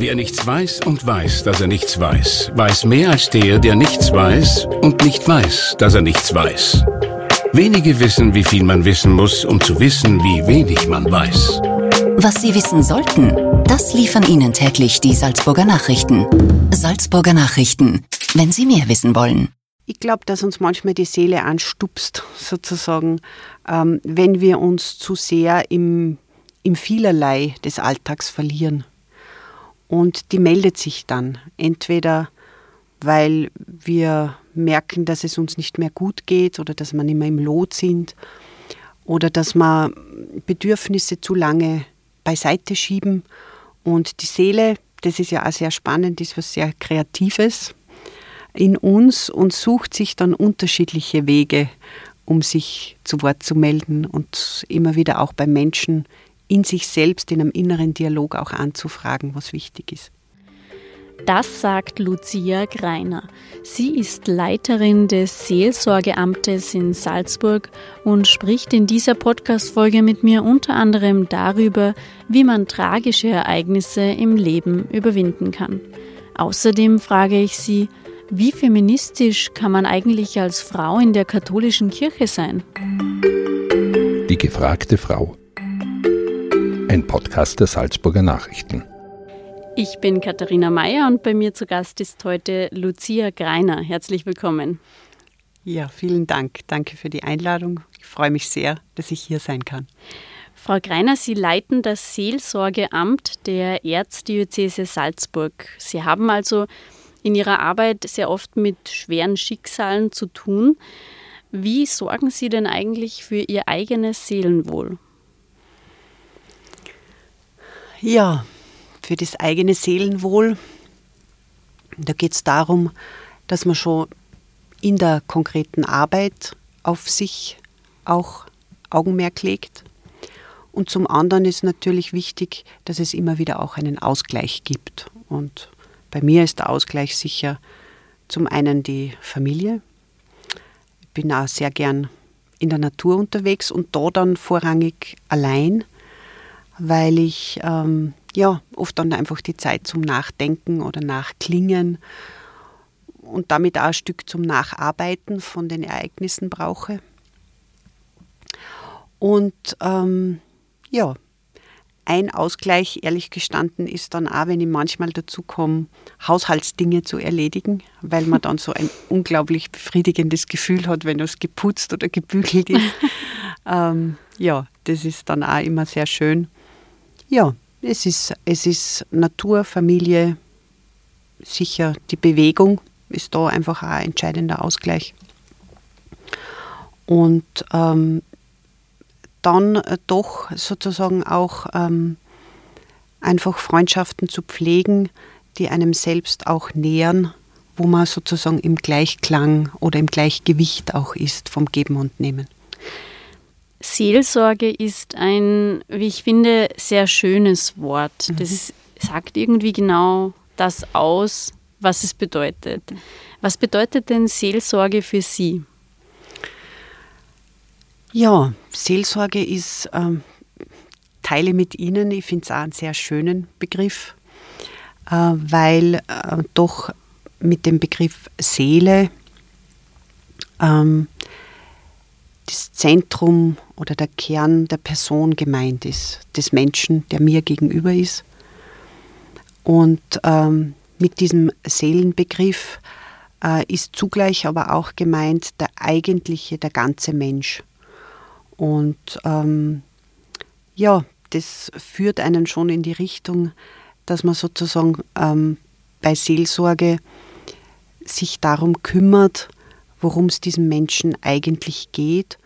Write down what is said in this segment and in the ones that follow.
Wer nichts weiß und weiß, dass er nichts weiß, weiß mehr als der, der nichts weiß und nicht weiß, dass er nichts weiß. Wenige wissen, wie viel man wissen muss, um zu wissen, wie wenig man weiß. Was Sie wissen sollten, das liefern Ihnen täglich die Salzburger Nachrichten. Salzburger Nachrichten, wenn Sie mehr wissen wollen. Ich glaube, dass uns manchmal die Seele anstupst, sozusagen, ähm, wenn wir uns zu sehr im, im Vielerlei des Alltags verlieren. Und die meldet sich dann. Entweder weil wir merken, dass es uns nicht mehr gut geht oder dass wir nicht mehr im Lot sind oder dass wir Bedürfnisse zu lange beiseite schieben. Und die Seele, das ist ja auch sehr spannend, ist was sehr Kreatives in uns und sucht sich dann unterschiedliche Wege, um sich zu Wort zu melden und immer wieder auch bei Menschen in sich selbst, in einem inneren Dialog auch anzufragen, was wichtig ist. Das sagt Lucia Greiner. Sie ist Leiterin des Seelsorgeamtes in Salzburg und spricht in dieser Podcast-Folge mit mir unter anderem darüber, wie man tragische Ereignisse im Leben überwinden kann. Außerdem frage ich sie, wie feministisch kann man eigentlich als Frau in der katholischen Kirche sein? Die gefragte Frau. Ein Podcast der Salzburger Nachrichten. Ich bin Katharina Mayer und bei mir zu Gast ist heute Lucia Greiner. Herzlich willkommen. Ja, vielen Dank. Danke für die Einladung. Ich freue mich sehr, dass ich hier sein kann. Frau Greiner, Sie leiten das Seelsorgeamt der Erzdiözese Salzburg. Sie haben also in Ihrer Arbeit sehr oft mit schweren Schicksalen zu tun. Wie sorgen Sie denn eigentlich für Ihr eigenes Seelenwohl? Ja, für das eigene Seelenwohl, da geht es darum, dass man schon in der konkreten Arbeit auf sich auch Augenmerk legt. Und zum anderen ist natürlich wichtig, dass es immer wieder auch einen Ausgleich gibt. Und bei mir ist der Ausgleich sicher zum einen die Familie. Ich bin auch sehr gern in der Natur unterwegs und da dann vorrangig allein, weil ich ähm, ja oft dann einfach die Zeit zum Nachdenken oder Nachklingen und damit auch ein Stück zum Nacharbeiten von den Ereignissen brauche. Und ähm, ja, ein Ausgleich, ehrlich gestanden, ist dann auch, wenn ich manchmal dazu komme, Haushaltsdinge zu erledigen, weil man dann so ein unglaublich befriedigendes Gefühl hat, wenn es geputzt oder gebügelt ist. ähm, ja, das ist dann auch immer sehr schön. Ja, es ist, es ist Natur, Familie, sicher die Bewegung ist da einfach ein entscheidender Ausgleich. Und ähm, dann äh, doch sozusagen auch ähm, einfach Freundschaften zu pflegen, die einem selbst auch nähern, wo man sozusagen im Gleichklang oder im Gleichgewicht auch ist vom Geben und Nehmen. Seelsorge ist ein, wie ich finde, sehr schönes Wort. Mhm. Das sagt irgendwie genau das aus, was es bedeutet. Was bedeutet denn Seelsorge für Sie? Ja, Seelsorge ist, ähm, teile mit Ihnen, ich finde es auch einen sehr schönen Begriff, äh, weil äh, doch mit dem Begriff Seele ähm, das Zentrum oder der Kern der Person gemeint ist, des Menschen, der mir gegenüber ist. Und ähm, mit diesem Seelenbegriff äh, ist zugleich aber auch gemeint der eigentliche, der ganze Mensch. Und ähm, ja, das führt einen schon in die Richtung, dass man sozusagen ähm, bei Seelsorge sich darum kümmert, worum es diesem Menschen eigentlich geht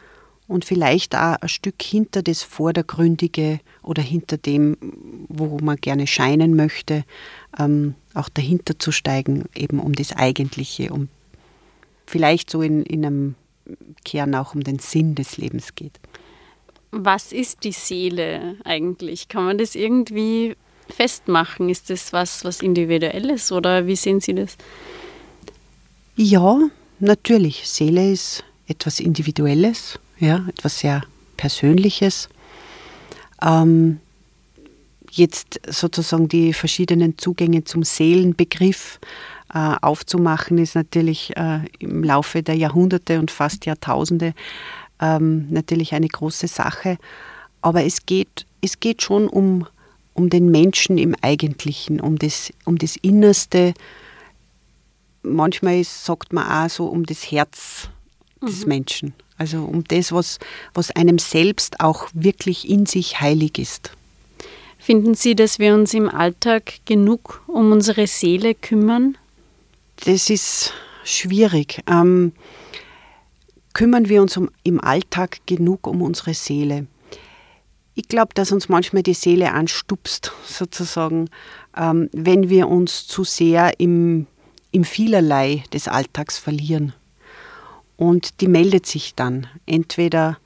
und vielleicht auch ein Stück hinter das Vordergründige oder hinter dem, wo man gerne scheinen möchte, ähm, auch dahinter zu steigen, eben um das Eigentliche, um vielleicht so in, in einem Kern auch um den Sinn des Lebens geht. Was ist die Seele eigentlich? Kann man das irgendwie festmachen? Ist das was, was Individuelles oder wie sehen Sie das? Ja, natürlich. Seele ist etwas Individuelles, ja, etwas sehr Persönliches. Ähm, jetzt sozusagen die verschiedenen Zugänge zum Seelenbegriff äh, aufzumachen, ist natürlich äh, im Laufe der Jahrhunderte und fast Jahrtausende ähm, natürlich eine große Sache. Aber es geht, es geht schon um, um den Menschen im Eigentlichen, um das, um das Innerste. Manchmal sagt man auch so um das Herz des mhm. Menschen. Also um das, was, was einem selbst auch wirklich in sich heilig ist. Finden Sie, dass wir uns im Alltag genug um unsere Seele kümmern? Das ist schwierig. Ähm, kümmern wir uns um, im Alltag genug um unsere Seele? Ich glaube, dass uns manchmal die Seele anstupst, sozusagen, ähm, wenn wir uns zu sehr im, im Vielerlei des Alltags verlieren. Und die meldet sich dann entweder,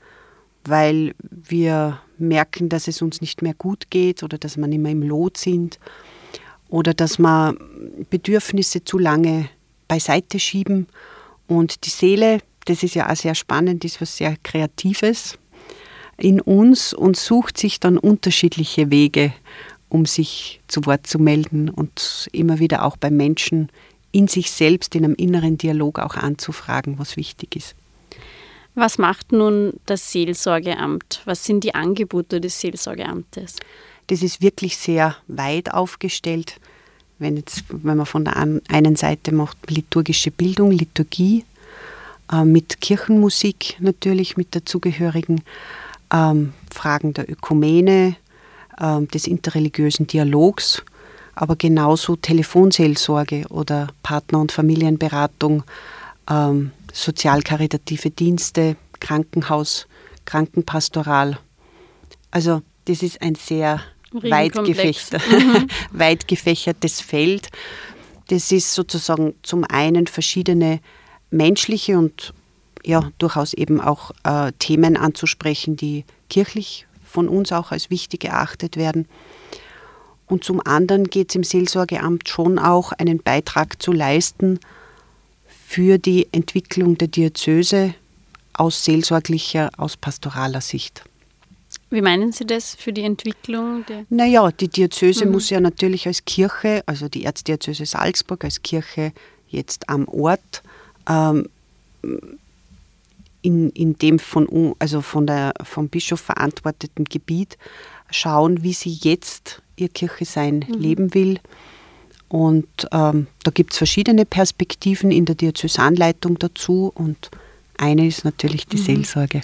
weil wir merken, dass es uns nicht mehr gut geht oder dass wir nicht mehr im Lot sind oder dass wir Bedürfnisse zu lange beiseite schieben. Und die Seele, das ist ja auch sehr spannend, ist was sehr Kreatives in uns und sucht sich dann unterschiedliche Wege, um sich zu Wort zu melden und immer wieder auch bei Menschen in sich selbst in einem inneren Dialog auch anzufragen, was wichtig ist. Was macht nun das Seelsorgeamt? Was sind die Angebote des Seelsorgeamtes? Das ist wirklich sehr weit aufgestellt. Wenn, jetzt, wenn man von der einen Seite macht liturgische Bildung, Liturgie, äh, mit Kirchenmusik natürlich, mit dazugehörigen ähm, Fragen der Ökumene, äh, des interreligiösen Dialogs, aber genauso Telefonseelsorge oder Partner- und Familienberatung, ähm, sozialkaritative Dienste, Krankenhaus, Krankenpastoral. Also das ist ein sehr weit, gefächer, mhm. weit gefächertes Feld. Das ist sozusagen zum einen verschiedene menschliche und ja durchaus eben auch äh, Themen anzusprechen, die kirchlich von uns auch als wichtig erachtet werden. Und zum anderen geht es im Seelsorgeamt schon auch, einen Beitrag zu leisten für die Entwicklung der Diözese aus seelsorglicher, aus pastoraler Sicht. Wie meinen Sie das für die Entwicklung? Der naja, die Diözese mhm. muss ja natürlich als Kirche, also die Erzdiözese Salzburg als Kirche jetzt am Ort, ähm, in, in dem von, also von der, vom Bischof verantworteten Gebiet schauen, wie sie jetzt ihr Kirche sein mhm. leben will. Und ähm, da gibt es verschiedene Perspektiven in der Diözesanleitung dazu und eine ist natürlich die mhm. Seelsorge.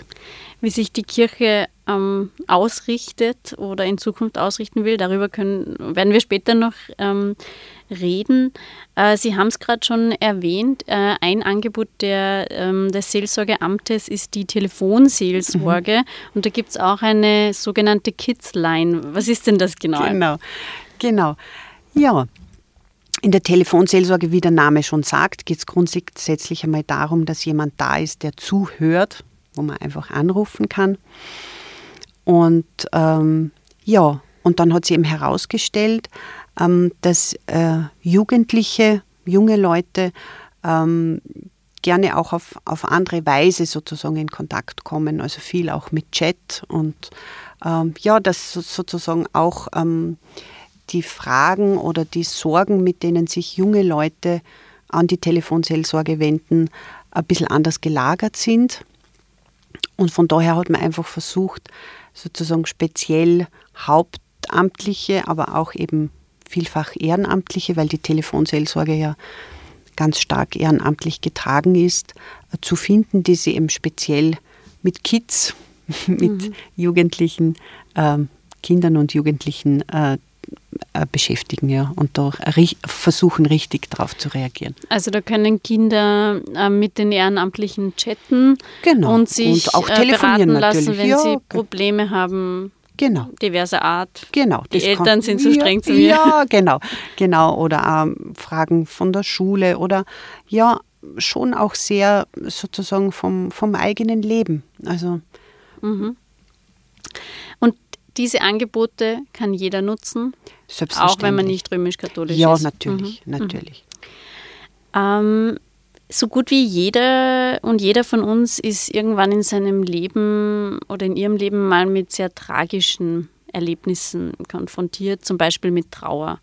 Wie sich die Kirche ähm, ausrichtet oder in Zukunft ausrichten will, darüber können, werden wir später noch ähm, reden. Äh, Sie haben es gerade schon erwähnt, äh, ein Angebot der, ähm, des Seelsorgeamtes ist die Telefonseelsorge mhm. und da gibt es auch eine sogenannte Kids-Line. Was ist denn das genau? Genau, genau. Ja, in der Telefonseelsorge, wie der Name schon sagt, geht es grundsätzlich einmal darum, dass jemand da ist, der zuhört, wo man einfach anrufen kann. Und ähm, ja, und dann hat sie eben herausgestellt, ähm, dass äh, Jugendliche, junge Leute ähm, gerne auch auf, auf andere Weise sozusagen in Kontakt kommen, also viel auch mit Chat und ähm, ja, dass sozusagen auch ähm, die Fragen oder die Sorgen, mit denen sich junge Leute an die Telefonseelsorge wenden, ein bisschen anders gelagert sind. Und von daher hat man einfach versucht, sozusagen speziell Hauptamtliche, aber auch eben vielfach Ehrenamtliche, weil die Telefonseelsorge ja ganz stark ehrenamtlich getragen ist, zu finden, die sie eben speziell mit Kids, mit mhm. Jugendlichen, äh, Kindern und Jugendlichen äh, beschäftigen ja, und da versuchen richtig darauf zu reagieren. Also da können Kinder äh, mit den Ehrenamtlichen chatten genau. und sich und auch äh, telefonieren lassen, natürlich. wenn ja. sie Probleme haben Genau. Diverse Art. Genau. Die Eltern kann, sind so streng ja, zu mir. Ja, genau. Genau. Oder ähm, Fragen von der Schule oder ja, schon auch sehr sozusagen vom, vom eigenen Leben. Also. Mhm. Und diese Angebote kann jeder nutzen? Auch wenn man nicht römisch-katholisch ja, ist? Ja, natürlich. Mhm. natürlich. Ähm, so gut wie jeder und jeder von uns ist irgendwann in seinem Leben oder in ihrem Leben mal mit sehr tragischen Erlebnissen konfrontiert, zum Beispiel mit Trauer.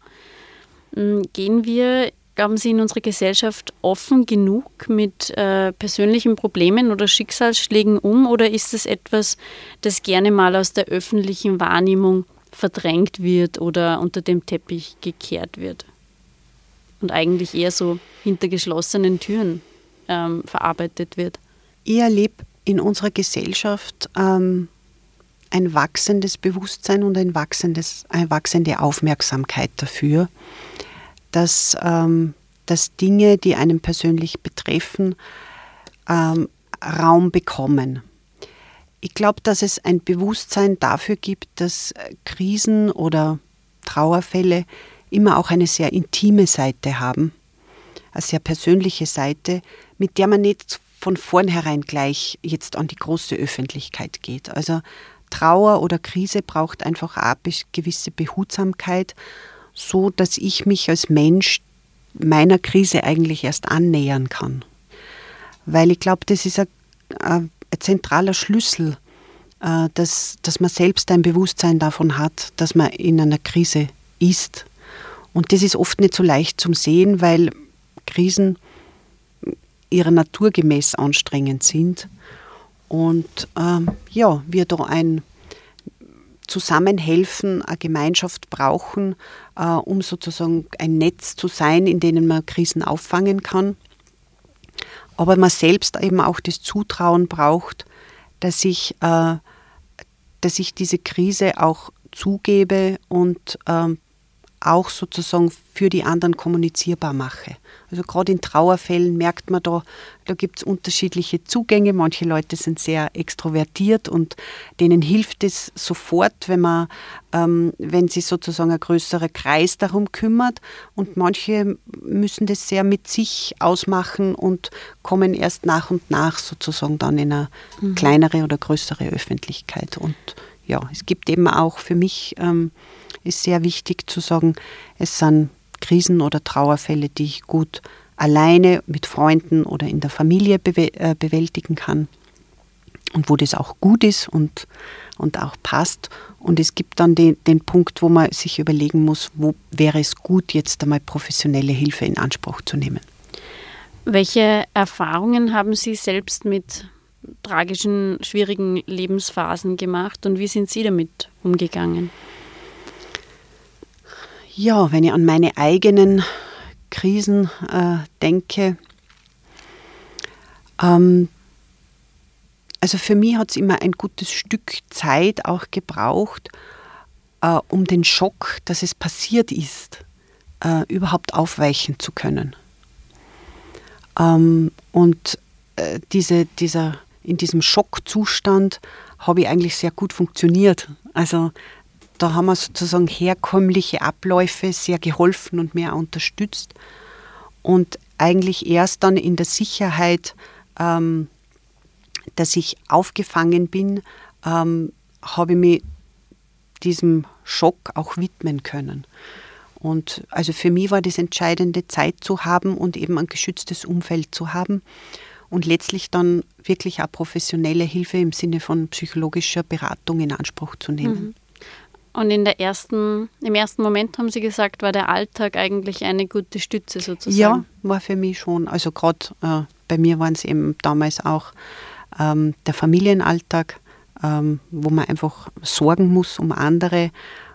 Hm, gehen wir, glauben Sie, in unserer Gesellschaft offen genug mit äh, persönlichen Problemen oder Schicksalsschlägen um oder ist es etwas, das gerne mal aus der öffentlichen Wahrnehmung verdrängt wird oder unter dem Teppich gekehrt wird? Und eigentlich eher so hinter geschlossenen Türen ähm, verarbeitet wird. Ich erlebe in unserer Gesellschaft ähm, ein wachsendes Bewusstsein und ein wachsendes, eine wachsende Aufmerksamkeit dafür, dass, ähm, dass Dinge, die einen persönlich betreffen, ähm, Raum bekommen. Ich glaube, dass es ein Bewusstsein dafür gibt, dass Krisen oder Trauerfälle immer auch eine sehr intime Seite haben, eine sehr persönliche Seite, mit der man nicht von vornherein gleich jetzt an die große Öffentlichkeit geht. Also Trauer oder Krise braucht einfach eine gewisse Behutsamkeit, so dass ich mich als Mensch meiner Krise eigentlich erst annähern kann. Weil ich glaube, das ist ein, ein, zentraler Schlüssel, äh, dass, dass man selbst ein Bewusstsein davon hat, dass man in einer Krise ist. Und das ist oft nicht so leicht zum Sehen, weil Krisen ihrer Natur gemäß anstrengend sind. Und ähm, ja, wir da ein Zusammenhelfen, eine Gemeinschaft brauchen, um sozusagen ein Netz zu sein, in dem man Krisen auffangen kann. Aber man selbst eben auch das Zutrauen braucht, dass ich, äh, dass ich diese Krise auch zugebe und äh, auch sozusagen für die anderen kommunizierbar mache. Also gerade in Trauerfällen merkt man da, da gibt es unterschiedliche Zugänge. Manche Leute sind sehr extrovertiert und denen hilft es sofort, wenn man, ähm, wenn sich sozusagen ein größerer Kreis darum kümmert. Und manche müssen das sehr mit sich ausmachen und kommen erst nach und nach sozusagen dann in eine mhm. kleinere oder größere Öffentlichkeit. Und ja, es gibt eben auch für mich ähm, ist sehr wichtig zu sagen, es sind Krisen oder Trauerfälle, die ich gut alleine mit Freunden oder in der Familie bew äh, bewältigen kann und wo das auch gut ist und, und auch passt. Und es gibt dann den, den Punkt, wo man sich überlegen muss, wo wäre es gut, jetzt einmal professionelle Hilfe in Anspruch zu nehmen. Welche Erfahrungen haben Sie selbst mit tragischen, schwierigen Lebensphasen gemacht und wie sind Sie damit umgegangen? Ja, wenn ich an meine eigenen Krisen äh, denke, ähm, also für mich hat es immer ein gutes Stück Zeit auch gebraucht, äh, um den Schock, dass es passiert ist, äh, überhaupt aufweichen zu können. Ähm, und äh, diese, dieser, in diesem Schockzustand habe ich eigentlich sehr gut funktioniert. Also da haben wir sozusagen herkömmliche Abläufe sehr geholfen und mehr unterstützt. Und eigentlich erst dann in der Sicherheit, ähm, dass ich aufgefangen bin, ähm, habe ich mich diesem Schock auch widmen können. Und also für mich war das entscheidende, Zeit zu haben und eben ein geschütztes Umfeld zu haben und letztlich dann wirklich auch professionelle Hilfe im Sinne von psychologischer Beratung in Anspruch zu nehmen. Mhm. Und in der ersten, im ersten Moment haben Sie gesagt, war der Alltag eigentlich eine gute Stütze sozusagen? Ja, war für mich schon. Also gerade äh, bei mir waren es eben damals auch ähm, der Familienalltag, ähm, wo man einfach sorgen muss um andere.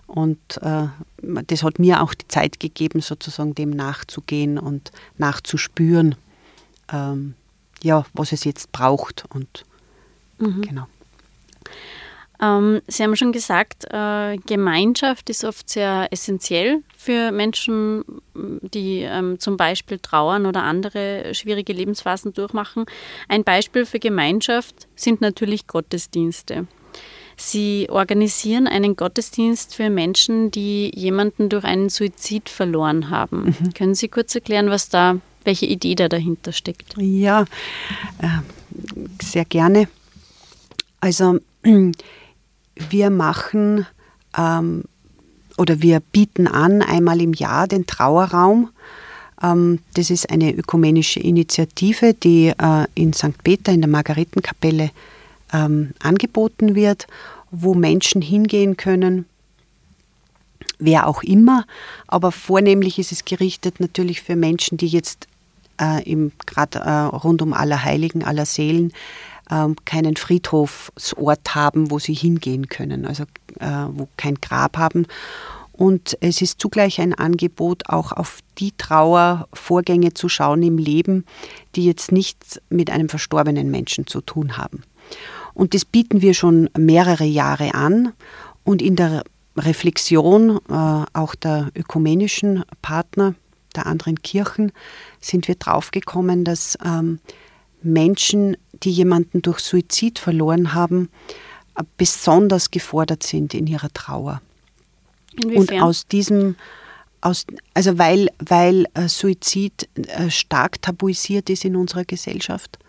Und äh, das hat mir auch die Zeit gegeben, sozusagen dem nachzugehen und nachzuspüren, ähm, ja, was es jetzt braucht. Und mhm. genau. Ähm, Sie haben schon gesagt, äh, Gemeinschaft ist oft sehr essentiell für Menschen, die ähm, zum Beispiel trauern oder andere schwierige Lebensphasen durchmachen. Ein Beispiel für Gemeinschaft sind natürlich Gottesdienste. Sie organisieren einen Gottesdienst für Menschen, die jemanden durch einen Suizid verloren haben. Mhm. Können Sie kurz erklären, was da, welche Idee da dahinter steckt? Ja, äh, sehr gerne. Also wir machen ähm, oder wir bieten an einmal im Jahr den Trauerraum. Ähm, das ist eine ökumenische Initiative, die äh, in St. Peter in der Margaretenkapelle ähm, angeboten wird, wo Menschen hingehen können, wer auch immer, aber vornehmlich ist es gerichtet natürlich für Menschen, die jetzt äh, gerade äh, rund um Allerheiligen, aller Seelen äh, keinen Friedhofsort haben, wo sie hingehen können, also äh, wo kein Grab haben. Und es ist zugleich ein Angebot, auch auf die Trauervorgänge zu schauen im Leben, die jetzt nichts mit einem verstorbenen Menschen zu tun haben. Und das bieten wir schon mehrere Jahre an. Und in der Reflexion äh, auch der ökumenischen Partner der anderen Kirchen sind wir draufgekommen, dass ähm, Menschen, die jemanden durch Suizid verloren haben, äh, besonders gefordert sind in ihrer Trauer. Inwiefern? Und aus diesem, aus, also weil, weil äh, Suizid äh, stark tabuisiert ist in unserer Gesellschaft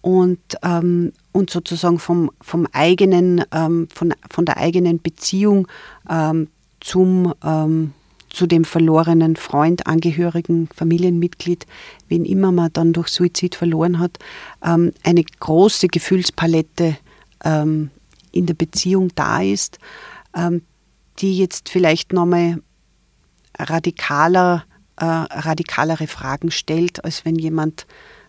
und, ähm, und sozusagen vom, vom eigenen, ähm, von, von der eigenen Beziehung ähm, zum, ähm, zu dem verlorenen Freund, Angehörigen, Familienmitglied, wen immer man dann durch Suizid verloren hat, ähm, eine große Gefühlspalette ähm, in der Beziehung da ist, die jetzt vielleicht nochmal radikaler, äh, radikalere Fragen stellt, als wenn jemand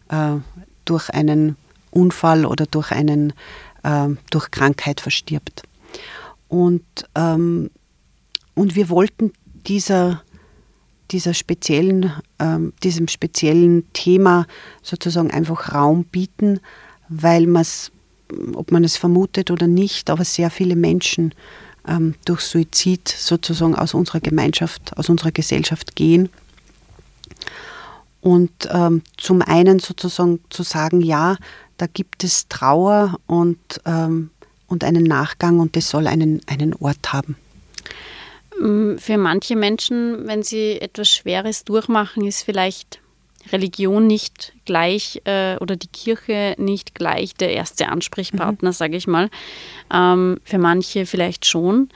äh, durch einen Unfall oder durch, einen, durch Krankheit verstirbt. Und, ähm, und wir wollten dieser, dieser speziellen, ähm, diesem speziellen Thema sozusagen einfach Raum bieten, weil man es, ob man es vermutet oder nicht, aber sehr viele Menschen ähm, durch Suizid sozusagen aus unserer Gemeinschaft, aus unserer Gesellschaft gehen. Und ähm, zum einen sozusagen zu sagen, ja, da gibt es Trauer und, ähm, und einen Nachgang und das soll einen, einen Ort haben. Mm, für manche Menschen, wenn sie etwas Schweres durchmachen, ist vielleicht Religion nicht gleich äh, oder die Kirche nicht gleich der erste Ansprechpartner, mhm. sage ich mal. Ähm, für manche vielleicht schon.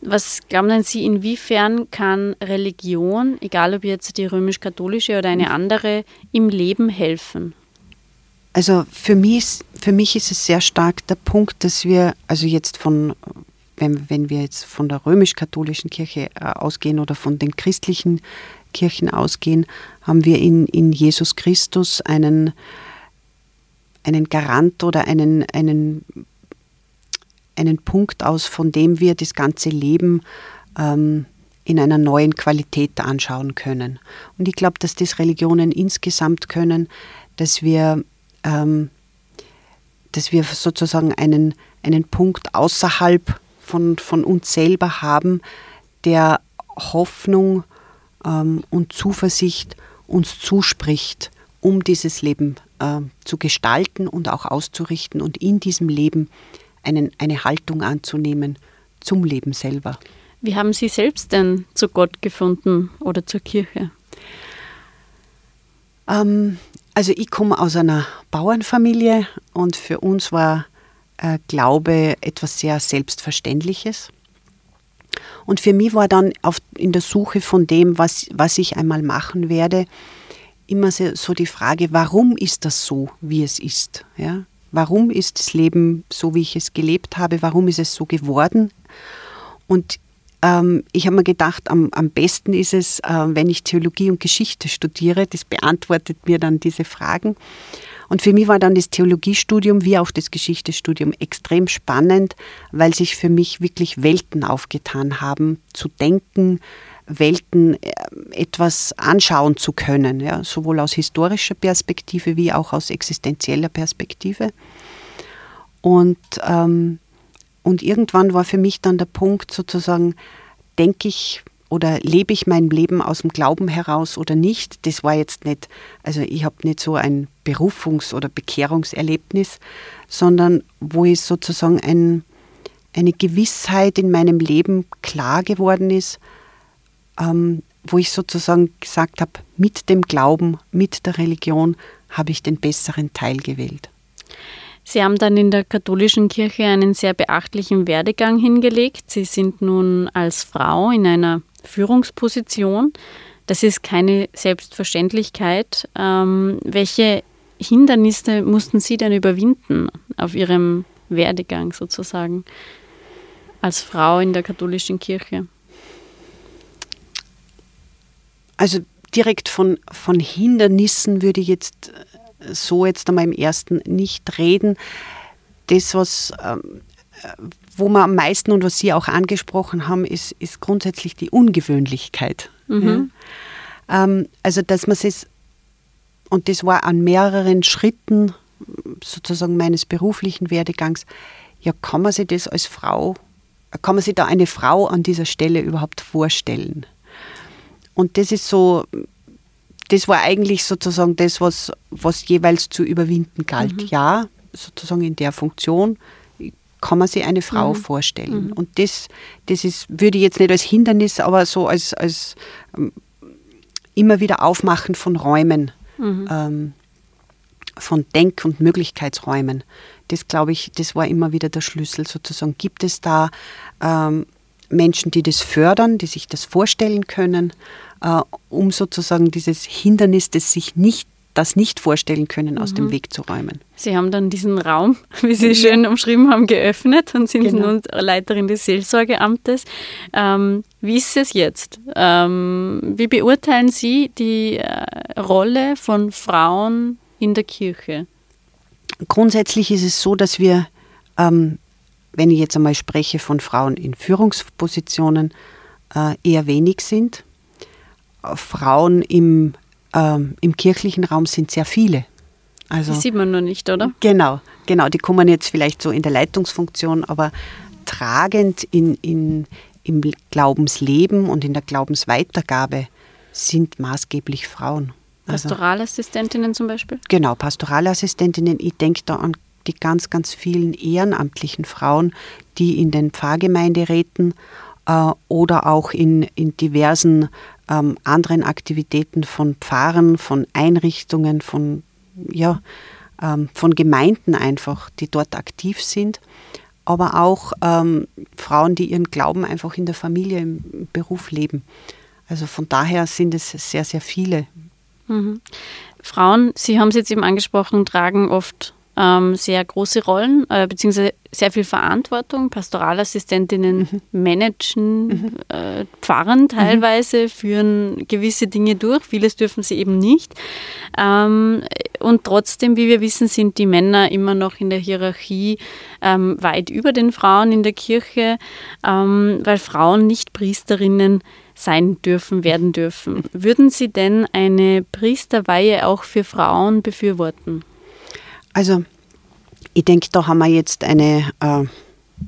Was glauben denn Sie, inwiefern kann Religion, egal ob jetzt die römisch-katholische oder eine mhm. andere, im Leben helfen? Also für mich, ist, für mich ist es sehr stark der Punkt, dass wir, also jetzt von, wenn, wenn wir jetzt von der römisch-katholischen Kirche äh, ausgehen oder von den christlichen Kirchen ausgehen, haben wir in, in Jesus Christus einen, einen Garant oder einen, einen, einen Punkt aus, von dem wir das ganze Leben ähm, in einer neuen Qualität anschauen können. Und ich glaube, dass das Religionen insgesamt können, dass wir, ähm, dass wir sozusagen einen, einen Punkt außerhalb von, von uns selber haben, der Hoffnung ähm, und Zuversicht uns zuspricht, um dieses Leben äh, zu gestalten und auch auszurichten und in diesem Leben einen, eine Haltung anzunehmen zum Leben selber. Wie haben Sie selbst denn zu Gott gefunden oder zur Kirche? Ähm, also ich komme aus einer Bauernfamilie und für uns war äh, Glaube etwas sehr Selbstverständliches. Und für mich war dann auf, in der Suche von dem, was, was ich einmal machen werde, immer so die Frage, warum ist das so, wie es ist? Ja? Warum ist das Leben so, wie ich es gelebt habe? Warum ist es so geworden? Und ähm, ich habe mir gedacht, am, am besten ist es, äh, wenn ich Theologie und Geschichte studiere. Das beantwortet mir dann diese Fragen. Und für mich war dann das Theologiestudium wie auch das Geschichtestudium extrem spannend, weil sich für mich wirklich Welten aufgetan haben, zu denken, Welten äh, etwas anschauen zu können, ja, sowohl aus historischer Perspektive wie auch aus existenzieller Perspektive. Und, ähm, und irgendwann war für mich dann der Punkt sozusagen, denke ich oder lebe ich mein Leben aus dem Glauben heraus oder nicht? Das war jetzt nicht, also ich habe nicht so ein Berufungs- oder Bekehrungserlebnis, sondern wo es sozusagen ein, eine Gewissheit in meinem Leben klar geworden ist, ähm, wo ich sozusagen gesagt habe, mit dem Glauben, mit der Religion habe ich den besseren Teil gewählt. Sie haben dann in der katholischen Kirche einen sehr beachtlichen Werdegang hingelegt. Sie sind nun als Frau in einer Führungsposition. Das ist keine Selbstverständlichkeit. Ähm, welche Hindernisse mussten Sie denn überwinden auf Ihrem Werdegang sozusagen als Frau in der katholischen Kirche? Also direkt von, von Hindernissen würde ich jetzt äh, so jetzt einmal im ersten nicht reden. Das, was, ähm, äh, wo wir am meisten und was Sie auch angesprochen haben, ist, ist grundsätzlich die Ungewöhnlichkeit. Mhm. Ja. Ähm, also, dass man es, und das war an mehreren Schritten sozusagen meines beruflichen Werdegangs, ja, kann man sich das als Frau, kann man sich da eine Frau an dieser Stelle überhaupt vorstellen? Und das ist so, das war eigentlich sozusagen das, was, was jeweils zu überwinden galt. Mhm. Ja, sozusagen in der Funktion kann man sich eine Frau mhm. vorstellen. Mhm. Und das, das ist, würde ich jetzt nicht als Hindernis, aber so als, als ähm, immer wieder Aufmachen von Räumen, mhm. ähm, von Denk- und Möglichkeitsräumen. Das glaube ich, das war immer wieder der Schlüssel sozusagen. Gibt es da ähm, Menschen, die das fördern, die sich das vorstellen können, äh, um sozusagen dieses Hindernis des sich nicht das nicht vorstellen können, aus mhm. dem Weg zu räumen. Sie haben dann diesen Raum, wie Sie schön umschrieben haben, geöffnet und sind genau. nun Leiterin des Seelsorgeamtes. Ähm, wie ist es jetzt? Ähm, wie beurteilen Sie die äh, Rolle von Frauen in der Kirche? Grundsätzlich ist es so, dass wir, ähm, wenn ich jetzt einmal spreche von Frauen in Führungspositionen, äh, eher wenig sind. Frauen im, ähm, im kirchlichen Raum sind sehr viele. Also, die sieht man nur nicht, oder? Genau, genau. Die kommen jetzt vielleicht so in der Leitungsfunktion, aber tragend in, in, im Glaubensleben und in der Glaubensweitergabe sind maßgeblich Frauen. Also Pastoralassistentinnen zum Beispiel? Genau, Pastoralassistentinnen. Ich denke da an die ganz, ganz vielen ehrenamtlichen Frauen, die in den Pfarrgemeinderäten oder auch in, in diversen ähm, anderen Aktivitäten von Pfarren, von Einrichtungen, von, ja, ähm, von Gemeinden einfach, die dort aktiv sind. Aber auch ähm, Frauen, die ihren Glauben einfach in der Familie, im Beruf leben. Also von daher sind es sehr, sehr viele. Mhm. Frauen, Sie haben es jetzt eben angesprochen, tragen oft ähm, sehr große Rollen, äh, beziehungsweise sehr viel Verantwortung. Pastoralassistentinnen mhm. managen mhm. Äh, Pfarren teilweise, mhm. führen gewisse Dinge durch, vieles dürfen sie eben nicht. Ähm, und trotzdem, wie wir wissen, sind die Männer immer noch in der Hierarchie ähm, weit über den Frauen in der Kirche, ähm, weil Frauen nicht Priesterinnen sein dürfen, werden dürfen. Würden Sie denn eine Priesterweihe auch für Frauen befürworten? Also ich denke, da haben wir jetzt eine, äh,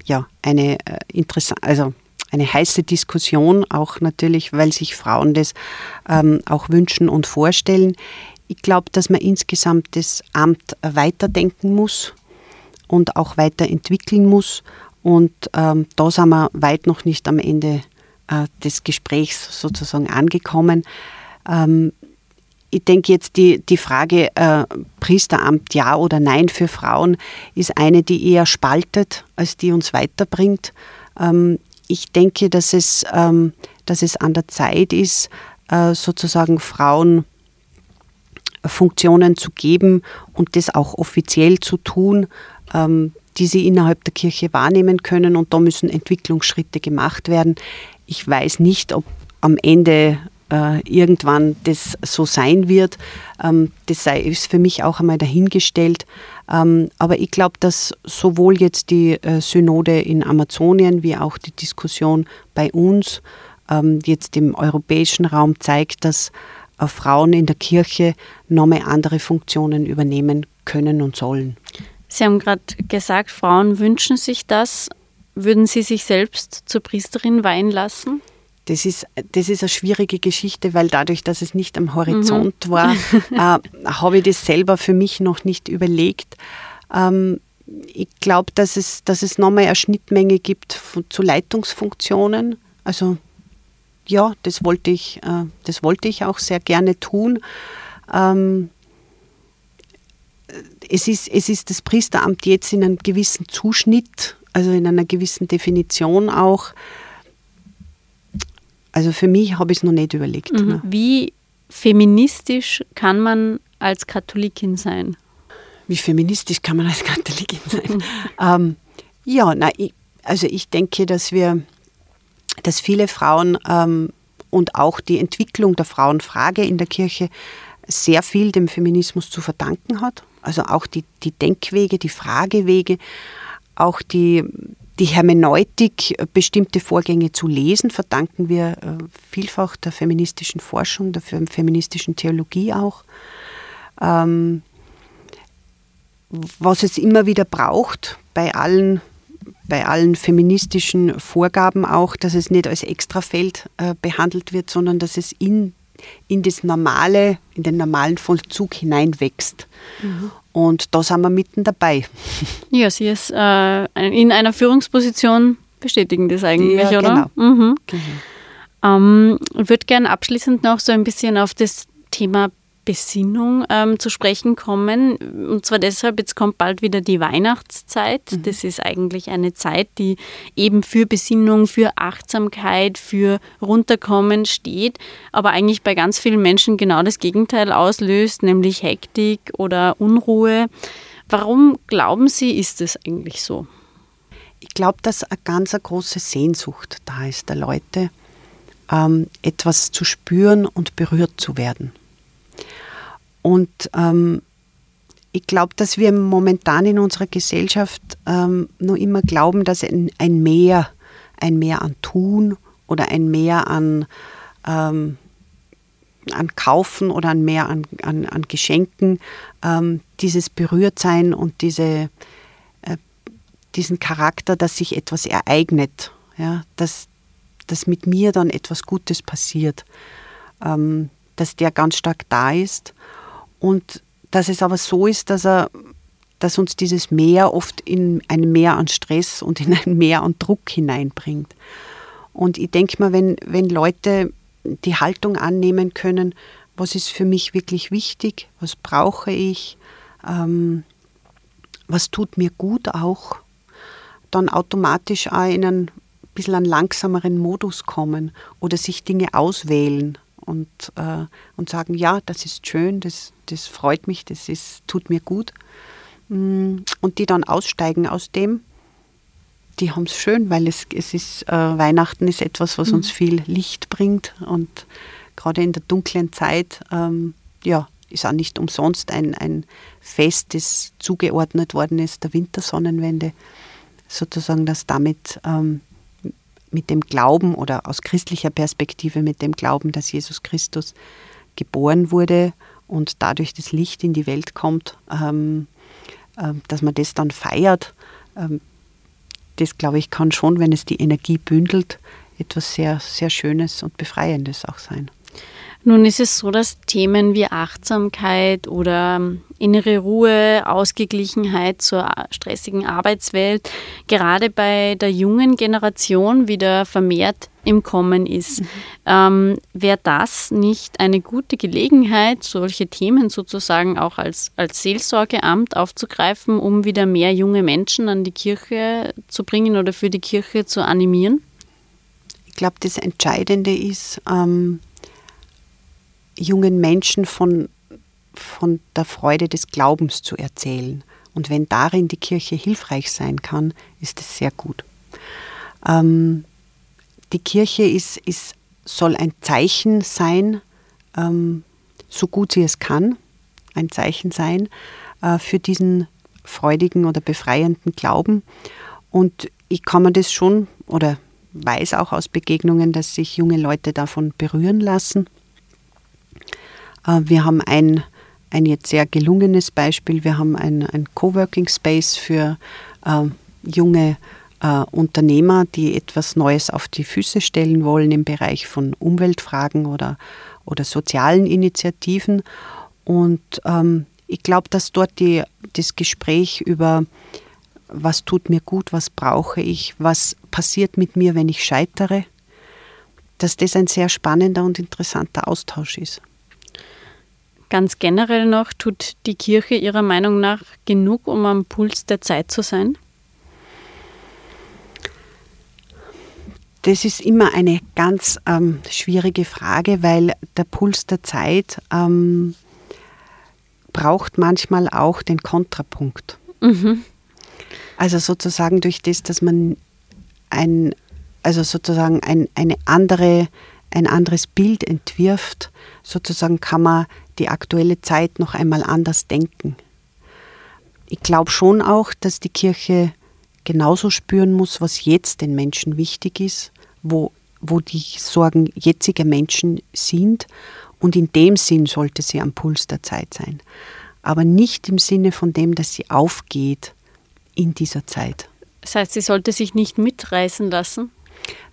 ja, eine äh, interessante, also eine heiße Diskussion, auch natürlich, weil sich Frauen das ähm, auch wünschen und vorstellen. Ich glaube, dass man insgesamt das Amt weiterdenken muss und auch weiterentwickeln muss. Und ähm, da sind wir weit noch nicht am Ende äh, des Gesprächs sozusagen angekommen. Ähm, ich denke jetzt, die, die Frage äh, Priesteramt ja oder nein für Frauen ist eine, die eher spaltet, als die uns weiterbringt. Ähm, ich denke, dass es, ähm, dass es an der Zeit ist, äh, sozusagen Frauen Funktionen zu geben und das auch offiziell zu tun, ähm, die sie innerhalb der Kirche wahrnehmen können. Und da müssen Entwicklungsschritte gemacht werden. Ich weiß nicht, ob am Ende äh, irgendwann das so sein wird. Ähm, das sei, ist für mich auch einmal dahingestellt. Ähm, aber ich glaube, dass sowohl jetzt die äh, Synode in Amazonien wie auch die Diskussion bei uns ähm, jetzt im europäischen Raum zeigt, dass äh, Frauen in der Kirche nochmal andere Funktionen übernehmen können und sollen. Sie haben gerade gesagt, Frauen wünschen sich das. Würden Sie sich selbst zur Priesterin weihen lassen? Das ist, das ist eine schwierige Geschichte, weil dadurch, dass es nicht am Horizont mhm. war, äh, habe ich das selber für mich noch nicht überlegt. Ähm, ich glaube, dass es, dass es nochmal eine Schnittmenge gibt von, zu Leitungsfunktionen. Also ja, das wollte ich, äh, das wollte ich auch sehr gerne tun. Ähm, es, ist, es ist das Priesteramt jetzt in einem gewissen Zuschnitt, also in einer gewissen Definition auch. Also für mich habe ich es noch nicht überlegt. Mhm. Ne? Wie feministisch kann man als Katholikin sein? Wie feministisch kann man als Katholikin sein? ähm, ja, na, ich, also ich denke, dass wir, dass viele Frauen ähm, und auch die Entwicklung der Frauenfrage in der Kirche sehr viel dem Feminismus zu verdanken hat. Also auch die, die Denkwege, die Fragewege, auch die, die Hermeneutik, bestimmte Vorgänge zu lesen, verdanken wir äh, vielfach der feministischen Forschung, der feministischen Theologie auch. Ähm, was es immer wieder braucht bei allen, bei allen feministischen Vorgaben auch, dass es nicht als Extrafeld äh, behandelt wird, sondern dass es in in das normale, in den normalen Vollzug hineinwächst. Mhm. Und da sind wir mitten dabei. Ja, Sie ist äh, in einer Führungsposition bestätigen das eigentlich, ja, oder? Genau. Mhm. genau. Ähm, ich würde gerne abschließend noch so ein bisschen auf das Thema Besinnung ähm, zu sprechen kommen. Und zwar deshalb, jetzt kommt bald wieder die Weihnachtszeit. Mhm. Das ist eigentlich eine Zeit, die eben für Besinnung, für Achtsamkeit, für Runterkommen steht, aber eigentlich bei ganz vielen Menschen genau das Gegenteil auslöst, nämlich Hektik oder Unruhe. Warum glauben Sie, ist es eigentlich so? Ich glaube, dass eine ganz eine große Sehnsucht da ist der Leute, ähm, etwas zu spüren und berührt zu werden. Und ähm, ich glaube, dass wir momentan in unserer Gesellschaft ähm, nur immer glauben, dass ein, ein, Mehr, ein Mehr an Tun oder ein Mehr an, ähm, an Kaufen oder ein Mehr an, an, an Geschenken, ähm, dieses Berührtsein und diese, äh, diesen Charakter, dass sich etwas ereignet, ja, dass, dass mit mir dann etwas Gutes passiert, ähm, dass der ganz stark da ist. Und dass es aber so ist, dass er dass uns dieses Meer oft in ein Meer an Stress und in ein Meer an Druck hineinbringt. Und ich denke mal, wenn, wenn Leute die Haltung annehmen können, was ist für mich wirklich wichtig, was brauche ich, ähm, was tut mir gut auch, dann automatisch auch in einen bisschen einen langsameren Modus kommen oder sich Dinge auswählen und, äh, und sagen, ja, das ist schön, das, das freut mich, das ist, tut mir gut. Mm, und die dann aussteigen aus dem, die haben es schön, weil es, es ist, äh, Weihnachten ist etwas, was mhm. uns viel Licht bringt und gerade in der dunklen Zeit, ähm, ja, ist auch nicht umsonst ein, ein Fest, das zugeordnet worden ist, der Wintersonnenwende, sozusagen, dass damit ähm, mit dem Glauben oder aus christlicher Perspektive mit dem Glauben, dass Jesus Christus geboren wurde und dadurch das Licht in die Welt kommt, ähm, äh, dass man das dann feiert. Ähm, das, glaube ich, kann schon, wenn es die Energie bündelt, etwas sehr, sehr Schönes und Befreiendes auch sein. Nun ist es so, dass Themen wie Achtsamkeit oder innere Ruhe, Ausgeglichenheit zur stressigen Arbeitswelt gerade bei der jungen Generation wieder vermehrt im Kommen ist. Mhm. Ähm, Wäre das nicht eine gute Gelegenheit, solche Themen sozusagen auch als, als Seelsorgeamt aufzugreifen, um wieder mehr junge Menschen an die Kirche zu bringen oder für die Kirche zu animieren? Ich glaube, das Entscheidende ist, ähm, jungen Menschen von, von der Freude des Glaubens zu erzählen. Und wenn darin die Kirche hilfreich sein kann, ist es sehr gut. Ähm, die Kirche ist, ist, soll ein Zeichen sein, ähm, so gut sie es kann, ein Zeichen sein äh, für diesen freudigen oder befreienden Glauben. Und ich kann mir das schon oder weiß auch aus Begegnungen, dass sich junge Leute davon berühren lassen äh, wir haben ein, ein jetzt sehr gelungenes Beispiel. Wir haben ein, ein Coworking Space für äh, junge äh, Unternehmer, die etwas Neues auf die Füße stellen wollen im Bereich von Umweltfragen oder, oder sozialen Initiativen. Und ähm, ich glaube, dass dort die, das Gespräch über was tut mir gut, was brauche ich, was passiert mit mir, wenn ich scheitere, dass das ein sehr spannender und interessanter Austausch ist. Ganz generell noch, tut die Kirche Ihrer Meinung nach genug, um am Puls der Zeit zu sein? Das ist immer eine ganz ähm, schwierige Frage, weil der Puls der Zeit ähm, braucht manchmal auch den Kontrapunkt. Mhm. Also sozusagen durch das, dass man ein, also sozusagen ein, eine andere ein anderes Bild entwirft, sozusagen kann man die aktuelle Zeit noch einmal anders denken. Ich glaube schon auch, dass die Kirche genauso spüren muss, was jetzt den Menschen wichtig ist, wo, wo die Sorgen jetziger Menschen sind. Und in dem Sinn sollte sie am Puls der Zeit sein. Aber nicht im Sinne von dem, dass sie aufgeht in dieser Zeit. Das heißt, sie sollte sich nicht mitreißen lassen?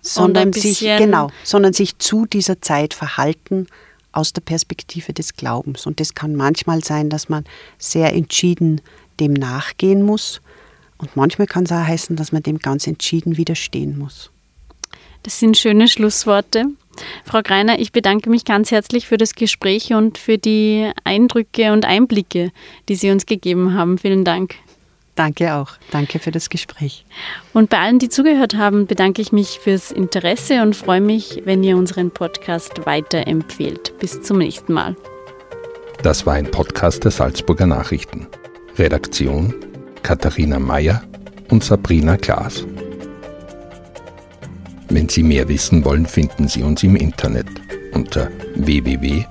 Sondern sich, genau, sondern sich zu dieser Zeit verhalten aus der Perspektive des Glaubens. Und das kann manchmal sein, dass man sehr entschieden dem nachgehen muss. Und manchmal kann es auch heißen, dass man dem ganz entschieden widerstehen muss. Das sind schöne Schlussworte. Frau Greiner, ich bedanke mich ganz herzlich für das Gespräch und für die Eindrücke und Einblicke, die Sie uns gegeben haben. Vielen Dank. Danke auch. Danke für das Gespräch. Und bei allen, die zugehört haben, bedanke ich mich fürs Interesse und freue mich, wenn ihr unseren Podcast weiterempfehlt. Bis zum nächsten Mal. Das war ein Podcast der Salzburger Nachrichten. Redaktion Katharina Mayer und Sabrina Klaas. Wenn Sie mehr wissen wollen, finden Sie uns im Internet unter www.sn.at.